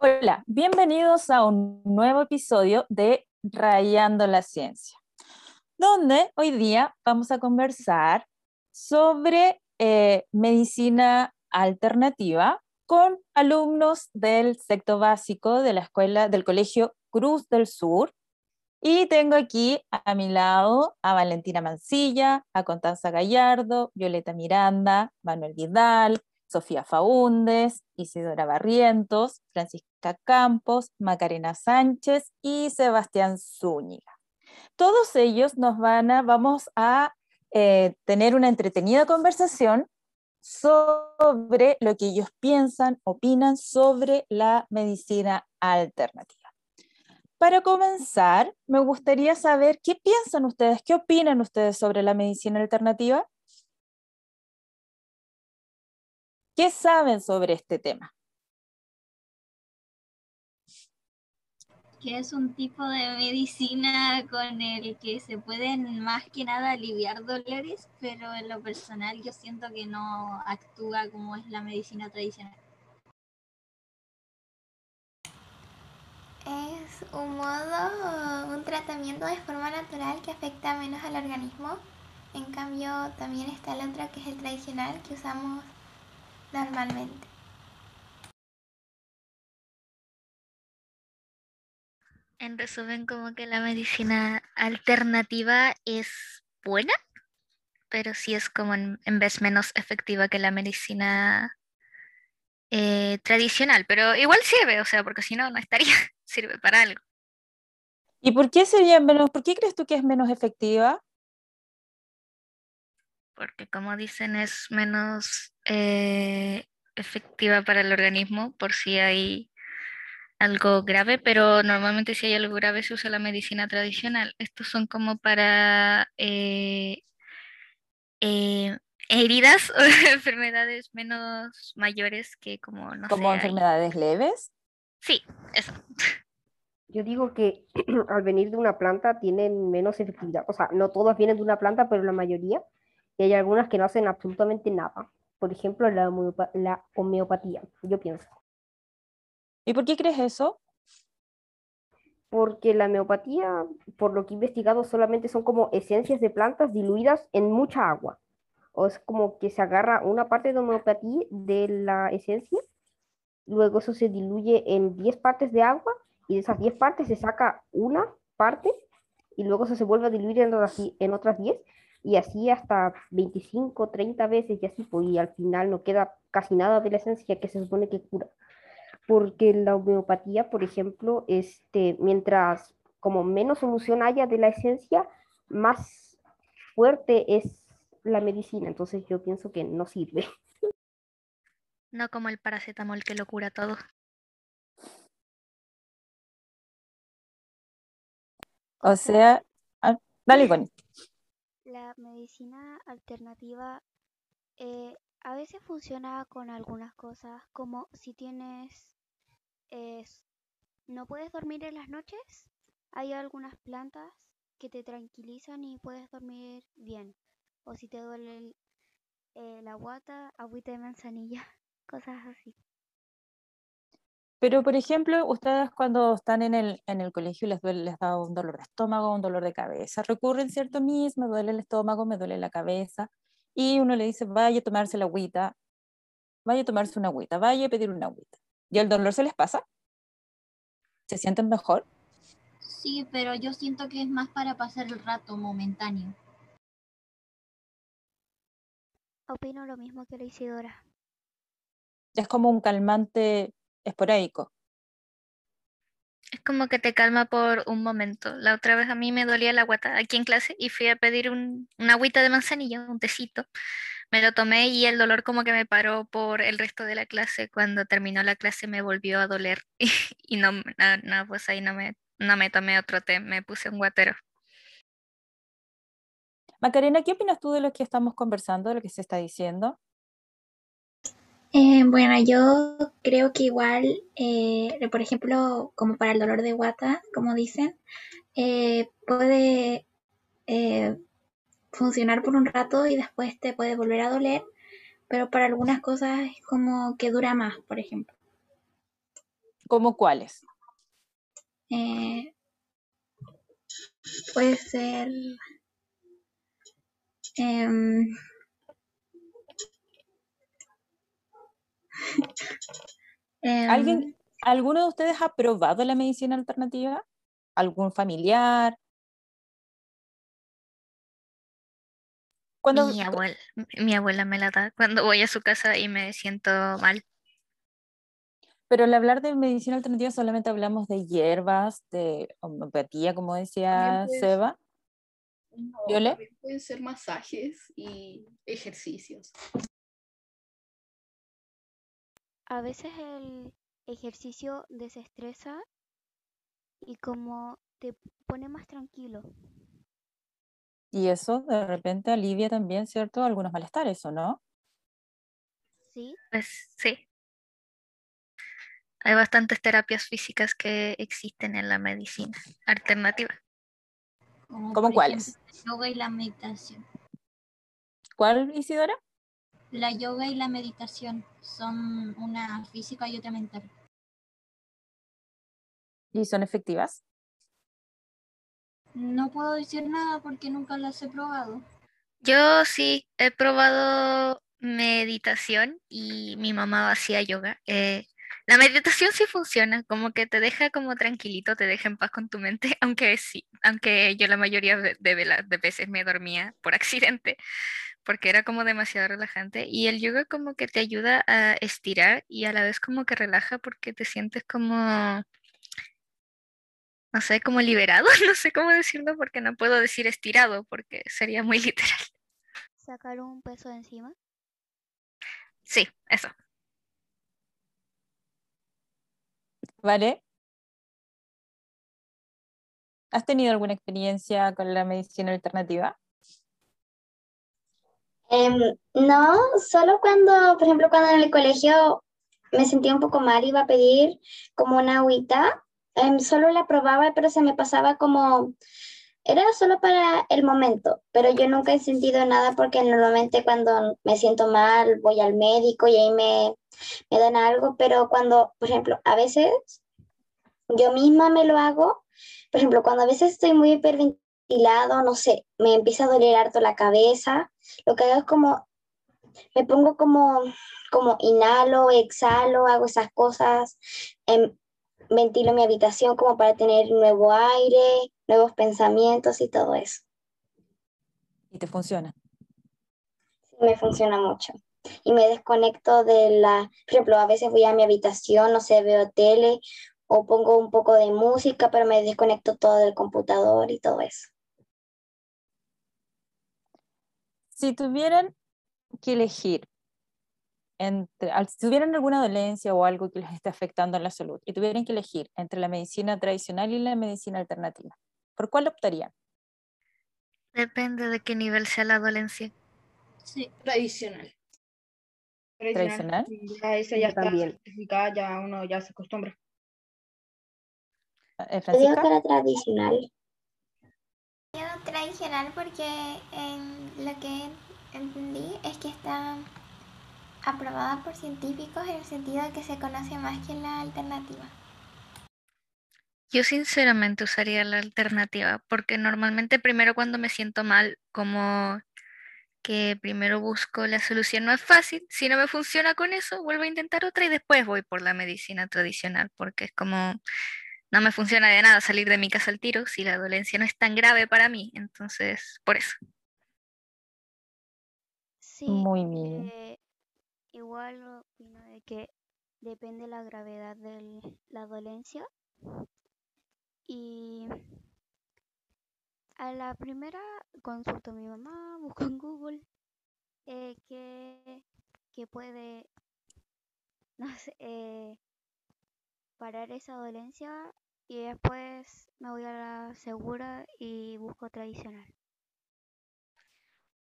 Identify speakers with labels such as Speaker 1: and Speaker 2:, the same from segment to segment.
Speaker 1: Hola, bienvenidos a un nuevo episodio de Rayando la Ciencia, donde hoy día vamos a conversar sobre eh, medicina alternativa con alumnos del sexto básico de la escuela del Colegio Cruz del Sur. Y tengo aquí a mi lado a Valentina Mancilla, a Constanza Gallardo, Violeta Miranda, Manuel Vidal, Sofía Faúndes, Isidora Barrientos, Francisca Campos, Macarena Sánchez y Sebastián Zúñiga. Todos ellos nos van a, vamos a eh, tener una entretenida conversación sobre lo que ellos piensan, opinan sobre la medicina alternativa. Para comenzar, me gustaría saber qué piensan ustedes, qué opinan ustedes sobre la medicina alternativa. ¿Qué saben sobre este tema?
Speaker 2: Que es un tipo de medicina con el que se pueden más que nada aliviar dolores, pero en lo personal yo siento que no actúa como es la medicina tradicional.
Speaker 3: Es un modo, un tratamiento de forma natural que afecta menos al organismo. En cambio, también está el otro que es el tradicional que usamos normalmente.
Speaker 4: En resumen, como que la medicina alternativa es buena, pero sí es como en, vez menos efectiva que la medicina eh, tradicional, pero igual sirve, o sea, porque si no, no estaría, sirve para algo.
Speaker 1: ¿Y por qué sería menos, por qué crees tú que es menos efectiva?
Speaker 4: porque como dicen es menos eh, efectiva para el organismo por si hay algo grave, pero normalmente si hay algo grave se usa la medicina tradicional. Estos son como para eh, eh, heridas o enfermedades menos mayores que como no
Speaker 1: ¿Como enfermedades leves?
Speaker 4: Sí, eso.
Speaker 5: Yo digo que al venir de una planta tienen menos efectividad. O sea, no todas vienen de una planta, pero la mayoría y hay algunas que no hacen absolutamente nada. Por ejemplo, la, la homeopatía, yo pienso.
Speaker 1: ¿Y por qué crees eso?
Speaker 5: Porque la homeopatía, por lo que he investigado, solamente son como esencias de plantas diluidas en mucha agua. O es como que se agarra una parte de homeopatía de la esencia, luego eso se diluye en 10 partes de agua y de esas 10 partes se saca una parte y luego eso se vuelve a diluir en otras, en otras 10 y así hasta 25, 30 veces y así, pues, y al final no queda casi nada de la esencia que se supone que cura. Porque la homeopatía, por ejemplo, este, mientras como menos solución haya de la esencia, más fuerte es la medicina. Entonces yo pienso que no sirve.
Speaker 4: No como el paracetamol que lo cura todo.
Speaker 1: O sea, ah, dale con
Speaker 6: la medicina alternativa eh, a veces funciona con algunas cosas, como si tienes, no puedes dormir en las noches, hay algunas plantas que te tranquilizan y puedes dormir bien. O si te duele eh, la guata, agüita de manzanilla, cosas así.
Speaker 1: Pero, por ejemplo, ustedes cuando están en el, en el colegio les, duele, les da un dolor de estómago, un dolor de cabeza, recurren, ¿cierto? Mis, me duele el estómago, me duele la cabeza, y uno le dice, vaya a tomarse la agüita, vaya a tomarse una agüita, vaya a pedir una agüita. ¿Y el dolor se les pasa? ¿Se sienten mejor?
Speaker 2: Sí, pero yo siento que es más para pasar el rato momentáneo.
Speaker 6: Opino lo mismo que la Isidora.
Speaker 1: Es como un calmante esporádico.
Speaker 4: Es como que te calma por un momento. La otra vez a mí me dolía la guata aquí en clase y fui a pedir un, una agüita de manzanilla, un tecito. Me lo tomé y el dolor como que me paró por el resto de la clase. Cuando terminó la clase me volvió a doler y, no, no, pues ahí no me, no me tomé otro té, me puse un guatero.
Speaker 1: Macarena, ¿qué opinas tú de lo que estamos conversando, de lo que se está diciendo?
Speaker 3: Eh, bueno, yo creo que igual, eh, por ejemplo, como para el dolor de guata, como dicen, eh, puede funcionar por un rato y después te puede volver a doler, pero para algunas cosas es como que dura más, por ejemplo.
Speaker 1: ¿Cómo cuáles?
Speaker 2: Eh, puede ser. em,
Speaker 1: ¿Alguien, ¿Alguno de ustedes ha probado la medicina alternativa? ¿Algún familiar? Cuando,
Speaker 4: Mi abuela, mi abuela me la da cuando voy a su casa y me siento mal.
Speaker 1: pero al hablar de medicina alternativa solamente hablamos de hierbas, de homeopatía, como decía
Speaker 7: puede
Speaker 1: Seba.
Speaker 7: No,
Speaker 1: ¿Viole?
Speaker 7: también pueden ser masajes y ejercicios.
Speaker 6: A veces el ejercicio desestresa y como te pone más tranquilo.
Speaker 1: Y eso de repente alivia también, ¿cierto? Algunos malestares, ¿o no?
Speaker 6: ¿Sí?
Speaker 4: Pues sí. Hay bastantes terapias físicas que existen en la medicina alternativa.
Speaker 1: ¿Cómo cuáles?
Speaker 2: el yoga y la meditación.
Speaker 1: ¿Cuál, Isidora?
Speaker 2: La yoga y la meditación son una física y otra mental.
Speaker 1: ¿Y son efectivas?
Speaker 2: No puedo decir nada porque nunca las he probado.
Speaker 4: Yo sí he probado meditación y mi mamá hacía yoga. Eh, la meditación sí funciona, como que te deja como tranquilito, te deja en paz con tu mente, aunque sí, aunque yo la mayoría de, de vela- de veces me dormía por accidente, porque era como demasiado relajante. Y el yoga como que te ayuda a estirar y a la vez como que relaja porque te sientes como, no sé, como liberado, no sé cómo decirlo porque no puedo decir estirado porque sería muy literal.
Speaker 6: Sacar un peso de encima.
Speaker 4: Sí, eso.
Speaker 1: ¿Vale? ¿Has tenido alguna experiencia con la medicina alternativa?
Speaker 8: Em, no, solo cuando, por ejemplo, cuando en el colegio me sentía un poco mal, iba a pedir como una agüita, em, solo la probaba, pero se me pasaba como, era solo para el momento, pero yo nunca he sentido nada porque normalmente cuando me siento mal voy al médico y ahí me, me dan algo, pero cuando, por ejemplo, a veces yo misma me lo hago, por ejemplo, cuando a veces estoy muy hiperventilado, no sé, me empieza a doler harto la cabeza, lo que hago es como, me pongo como, como inhalo, exhalo, hago esas cosas, em, ventilo mi habitación como para tener nuevo aire, nuevos pensamientos y todo eso.
Speaker 1: ¿Y te funciona?
Speaker 8: me funciona mucho. Y me desconecto de la, por ejemplo, a veces voy a mi habitación, no sé, veo tele o pongo un poco de música, pero me desconecto todo del computador y todo eso.
Speaker 1: Si tuvieran que elegir entre, si tuvieran alguna dolencia o algo que les esté afectando en la salud y tuvieran que elegir entre la medicina tradicional y la medicina alternativa, ¿por cuál optarían?
Speaker 4: Depende de qué nivel sea la dolencia.
Speaker 2: Sí,
Speaker 7: Tradicional.
Speaker 1: ¿Tradicional?
Speaker 7: Ya esa
Speaker 5: Yo
Speaker 7: ya está
Speaker 5: también.
Speaker 7: certificada, ya uno ya se acostumbra.
Speaker 1: Eh,
Speaker 8: Yo digo
Speaker 1: Francisca,
Speaker 8: que la tradicional.
Speaker 3: Tradicional porque em, lo que entendí es que está aprobada por científicos en el sentido de que se conoce más que la alternativa.
Speaker 4: Yo sinceramente usaría la alternativa porque normalmente primero cuando me siento mal, como que primero busco la solución no es fácil, si no me funciona con eso, vuelvo a intentar otra y después voy por la medicina tradicional porque es como no me funciona de nada salir de mi casa al tiro si la dolencia no es tan grave para mí, entonces por eso.
Speaker 6: Sí,
Speaker 1: Muy bien.
Speaker 6: eh, igual opino de que depende la gravedad de la dolencia. Y a la primera consulto a mi mamá, busco en Google eh, qué, qué puede, no sé, eh, parar esa dolencia y después me voy a la segura y busco tradicional.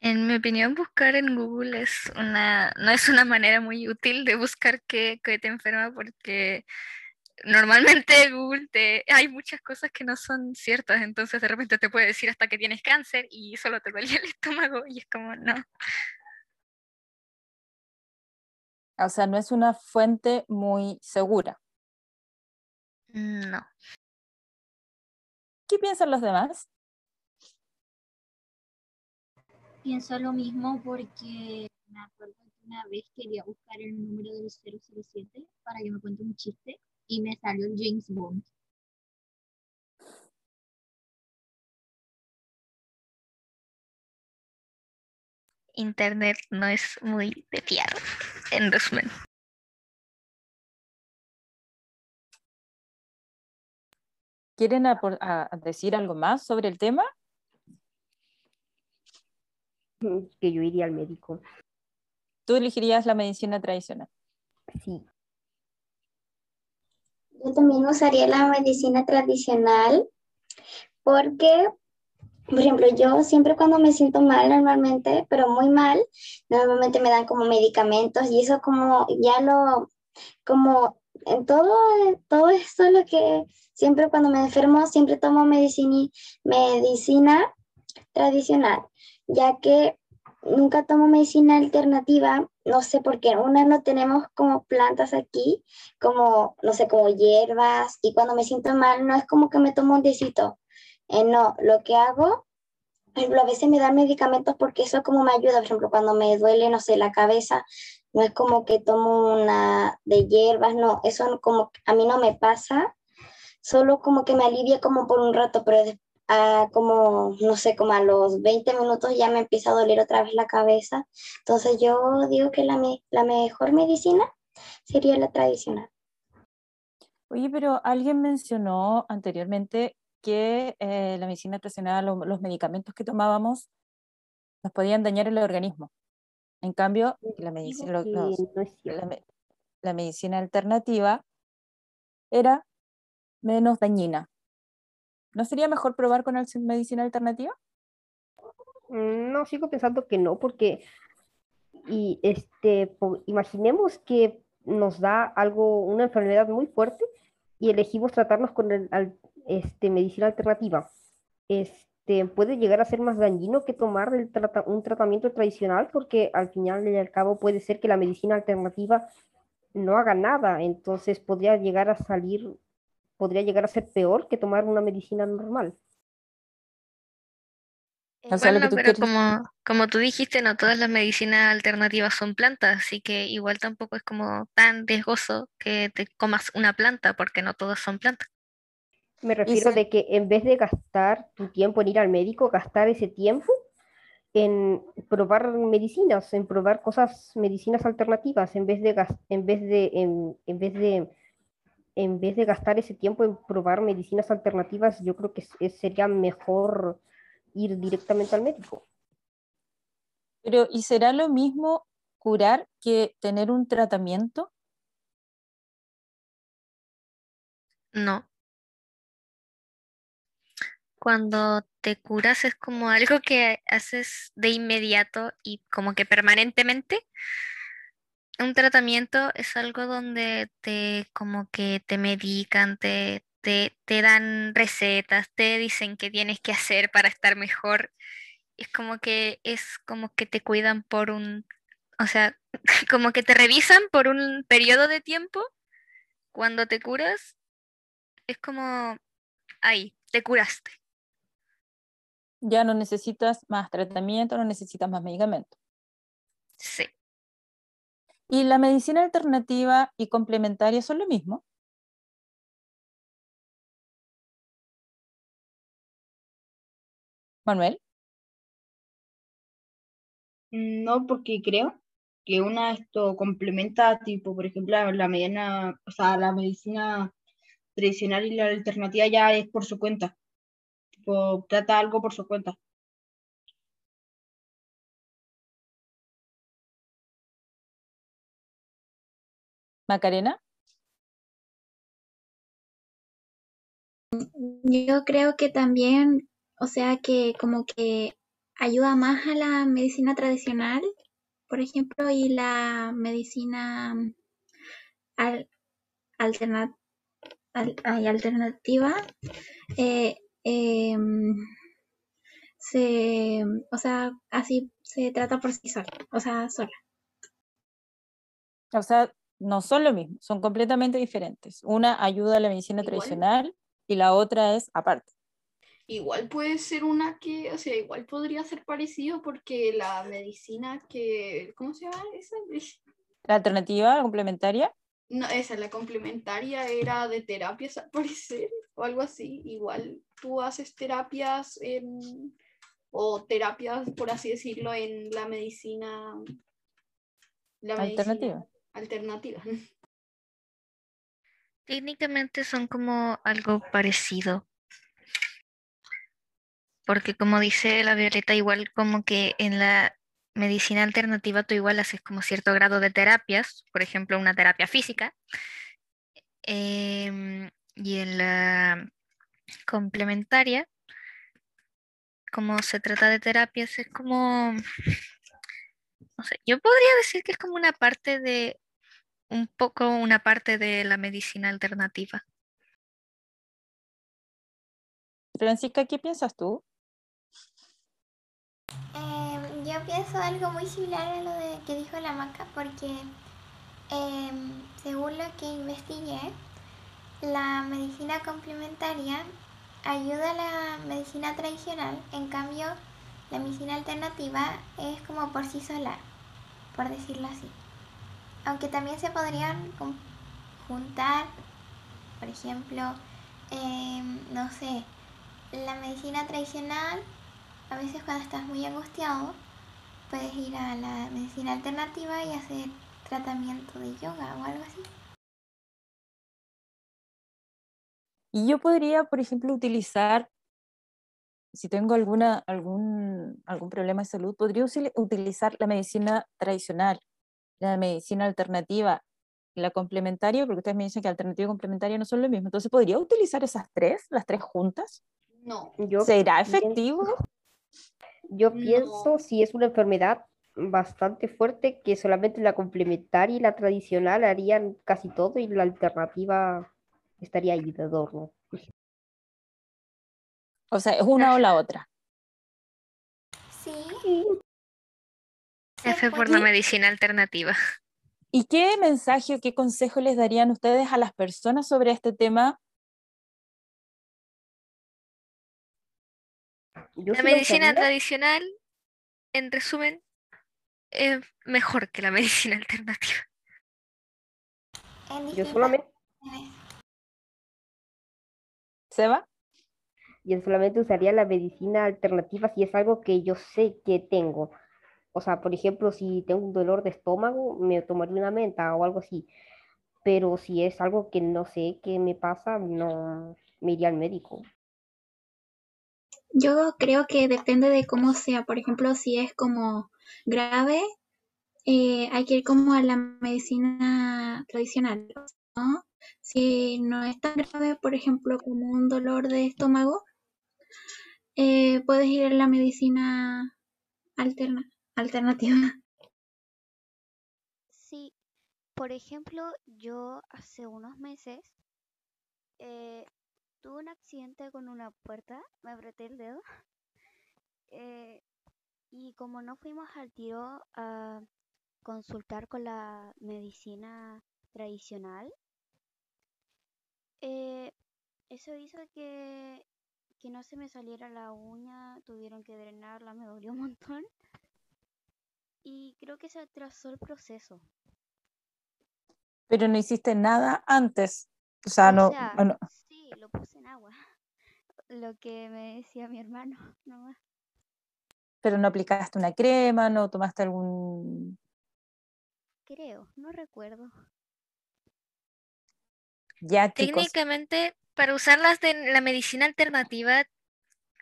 Speaker 4: En mi opinión, buscar en Google es una, no es una manera muy útil de buscar qué, qué te enferma porque normalmente Google te, hay muchas cosas que no son ciertas, entonces de repente te puede decir hasta que tienes cáncer y solo te duele el estómago y es como, no.
Speaker 1: o sea, no es una fuente muy segura.
Speaker 4: No.
Speaker 1: ¿Qué piensan los demás?
Speaker 2: Pienso lo mismo porque me acuerdo que una vez quería buscar el número del 007 para que me cuente un chiste y me salió el James Bond.
Speaker 4: Internet no es muy de fiar, en resumen.
Speaker 1: ¿Quieren apor- a- a decir algo más sobre el tema?
Speaker 5: Mm, Que yo iría al médico.
Speaker 1: Tú elegirías la medicina tradicional.
Speaker 5: Sí.
Speaker 8: Yo también usaría la medicina tradicional porque, por ejemplo, yo siempre cuando me siento mal normalmente, pero muy mal, normalmente me dan como medicamentos y eso como ya lo, como en todo, todo esto lo que siempre cuando me enfermo, siempre tomo medicina, medicina tradicional, ya que nunca tomo medicina alternativa, no sé por qué, una no tenemos como plantas aquí, como, no sé, como hierbas, y cuando me siento mal no es como que me tomo un tecito, eh, no, lo que hago, por ejemplo, a veces me dan medicamentos porque eso como me ayuda, por ejemplo, cuando me duele, no sé, la cabeza, no es como que tomo una de hierbas, no, eso como a mí no me pasa, solo como que me alivia como por un rato, pero a como, no sé, como a los 20 minutos ya me empieza a doler otra vez la cabeza. Entonces yo digo que la, la mejor medicina sería la tradicional.
Speaker 1: Oye, pero alguien mencionó anteriormente que eh, la medicina tradicional, lo- los medicamentos que tomábamos, nos podían dañar el organismo. En cambio, la medicina, lo- los- la, la alternativa era menos dañina. ¿No sería mejor probar con al- medicina alternativa?
Speaker 5: Mm, No, sigo pensando que no, porque y este, imaginemos que nos da algo, una enfermedad muy fuerte y elegimos tratarnos con el, al- este, medicina alternativa. Este, puede llegar a ser más dañino que tomar el trata- un tratamiento tradicional porque al final y al cabo puede ser que la medicina alternativa no haga nada, entonces podría llegar a salir, podría llegar a ser peor que tomar una medicina normal.
Speaker 1: O sea, lo que
Speaker 4: Bueno,
Speaker 1: tú
Speaker 4: pero
Speaker 1: quieres-
Speaker 4: como, como tú dijiste, no todas las medicinas alternativas son plantas, así que igual tampoco es como tan riesgoso que te comas una planta, porque no todas son plantas.
Speaker 5: Me refiero
Speaker 1: se-
Speaker 5: de que en vez de gastar tu tiempo en ir al médico, gastar ese tiempo en probar medicinas, en probar cosas, medicinas alternativas, en vez de en vez de, en, en vez de, en vez de gastar ese tiempo en probar medicinas alternativas, yo creo que es- sería mejor ir directamente al médico.
Speaker 1: Pero, ¿y será lo mismo curar que tener un tratamiento?
Speaker 4: No. Cuando te curas es como algo que haces de inmediato y como que permanentemente. Un tratamiento es algo donde te como que te medican, te, te, te dan recetas, te dicen qué tienes que hacer para estar mejor. Es como que es como que te cuidan por un, o sea, como que te revisan por un periodo de tiempo. Cuando te curas, es como ahí, te curaste.
Speaker 1: Ya no necesitas más tratamiento, no necesitas más medicamento.
Speaker 4: Sí.
Speaker 1: ¿Y la medicina alternativa y complementaria son lo mismo? Manuel,
Speaker 9: No, porque creo que una esto complementa, tipo, por ejemplo, la, la mediana, o sea, la medicina tradicional y la alternativa ya es por su cuenta. Tipo, trata algo por su cuenta.
Speaker 1: Macarena,
Speaker 3: Yo creo que también, o sea, que como que ayuda más a la medicina tradicional, por ejemplo, y la medicina al- alterna- al- ay, alternativa, eh, em, se, o sea, así se trata por sí sola, o sea, sola.
Speaker 1: o sea, no son lo mismo, son completamente diferentes. Una ayuda a la medicina
Speaker 7: Igual.
Speaker 1: tradicional y la otra es aparte.
Speaker 7: Igual puede ser una que, o sea, igual podría ser parecido porque la medicina que, ¿cómo se llama esa?
Speaker 1: La alternativa, la complementaria,
Speaker 7: No, esa, la complementaria era de terapias al parecer, o algo así. Igual tú haces terapias en, o terapias, por así decirlo, en la medicina, la medicina
Speaker 1: alternativa.
Speaker 7: alternativa.
Speaker 4: Técnicamente son como algo parecido. Porque como dice la Violeta, igual como que en la medicina alternativa tú igual haces como cierto grado de terapias, por ejemplo, una terapia física. em, y en la complementaria, como se trata de terapias, es como, no sé, yo podría decir que es como una parte de, un poco una parte de la medicina alternativa.
Speaker 1: Francisca, ¿qué piensas tú?
Speaker 3: Em, yo pienso algo muy similar a lo de que dijo la maca porque em, según lo que investigué, la medicina complementaria ayuda a la medicina tradicional, en cambio la medicina alternativa es como por sí sola, por decirlo así. Aunque también se podrían juntar, por ejemplo, em, no sé, la medicina tradicional a veces cuando estás muy angustiado, puedes ir a la medicina alternativa y hacer tratamiento de yoga o algo así.
Speaker 1: Y yo podría, por ejemplo, utilizar, si tengo alguna, algún, algún problema de salud, podría utilizar la medicina tradicional, la medicina alternativa, la complementaria, porque ustedes me dicen que alternativa y complementaria no son lo mismo. Entonces, ¿podría utilizar esas tres, las tres juntas?
Speaker 7: No,
Speaker 5: Yo
Speaker 1: ¿Será
Speaker 5: pienso-
Speaker 1: efectivo?
Speaker 5: Yo
Speaker 7: No.
Speaker 5: pienso si es una enfermedad bastante fuerte que solamente la complementaria y la tradicional harían casi todo y la alternativa estaría ahí de adorno.
Speaker 1: O sea, es una o la otra.
Speaker 3: Sí,
Speaker 4: F por la medicina alternativa.
Speaker 1: ¿Y qué mensaje o qué consejo les darían ustedes a las personas sobre este tema?
Speaker 5: Yo
Speaker 4: La medicina tradicional, en resumen, es mejor que la medicina alternativa.
Speaker 5: yo solamente.
Speaker 1: ¿Seba?
Speaker 5: yo solamente usaría la medicina alternativa si es algo que yo sé que tengo. O sea, por ejemplo, si tengo un dolor de estómago, me tomaría una menta o algo así. Pero si es algo que no sé qué me pasa, no me iría al médico.
Speaker 10: Yo creo que depende de cómo sea. Por ejemplo, si es como grave, eh, hay que ir como a la medicina tradicional, ¿no? Si no es tan grave, por ejemplo, como un dolor de estómago, eh, puedes ir a la medicina alterna- alternativa.
Speaker 6: Sí, por ejemplo, yo hace unos meses eh, tuve un accidente con una puerta, me apreté el dedo eh, y como no fuimos al tiro a consultar con la medicina tradicional, eh, eso hizo que, que no se me saliera la uña, tuvieron que drenarla, me dolió un montón y creo que se atrasó el proceso.
Speaker 1: Pero no hiciste nada antes. O sea,
Speaker 6: O
Speaker 1: no,
Speaker 6: sea, sí, lo puse en agua. Lo que me decía mi hermano, nomás.
Speaker 1: pero no aplicaste una crema, no tomaste algún...
Speaker 6: Creo, no recuerdo.
Speaker 1: Ya, chicos.
Speaker 4: Técnicamente, para usar las de la medicina alternativa,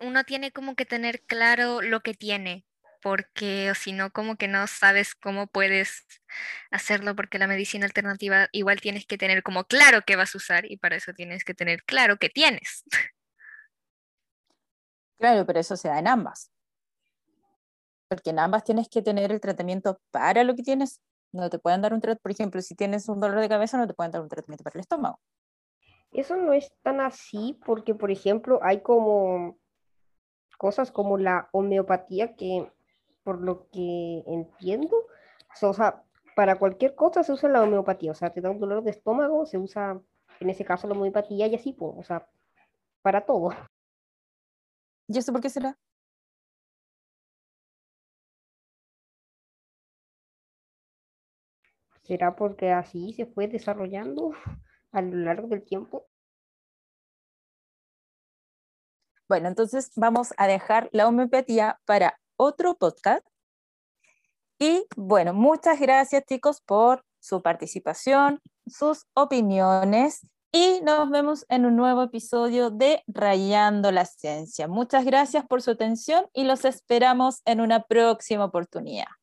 Speaker 4: uno tiene como que tener claro lo que tiene, porque o si no, como que no sabes cómo puedes hacerlo, porque la medicina alternativa igual tienes que tener como claro qué vas a usar y para eso tienes que tener claro qué tienes.
Speaker 1: Claro, pero eso se da en ambas. Porque en ambas tienes que tener el tratamiento para lo que tienes. No te pueden dar un tratamiento, por ejemplo, si tienes un dolor de cabeza, no te pueden dar un tratamiento para el estómago.
Speaker 5: Eso no es tan así porque, por ejemplo, hay como cosas como la homeopatía que, por lo que entiendo, o sea, para cualquier cosa se usa la homeopatía. O sea, te da un dolor de estómago, se usa en ese caso la homeopatía y así, pues, o sea, para todo.
Speaker 1: ¿Y eso por qué será?
Speaker 5: ¿Será porque así se fue desarrollando a lo largo del tiempo?
Speaker 1: Bueno, entonces vamos a dejar la homeopatía para otro podcast. Y bueno, muchas gracias chicos por su participación, sus opiniones y nos vemos en un nuevo episodio de Rayando la Ciencia. Muchas gracias por su atención y los esperamos en una próxima oportunidad.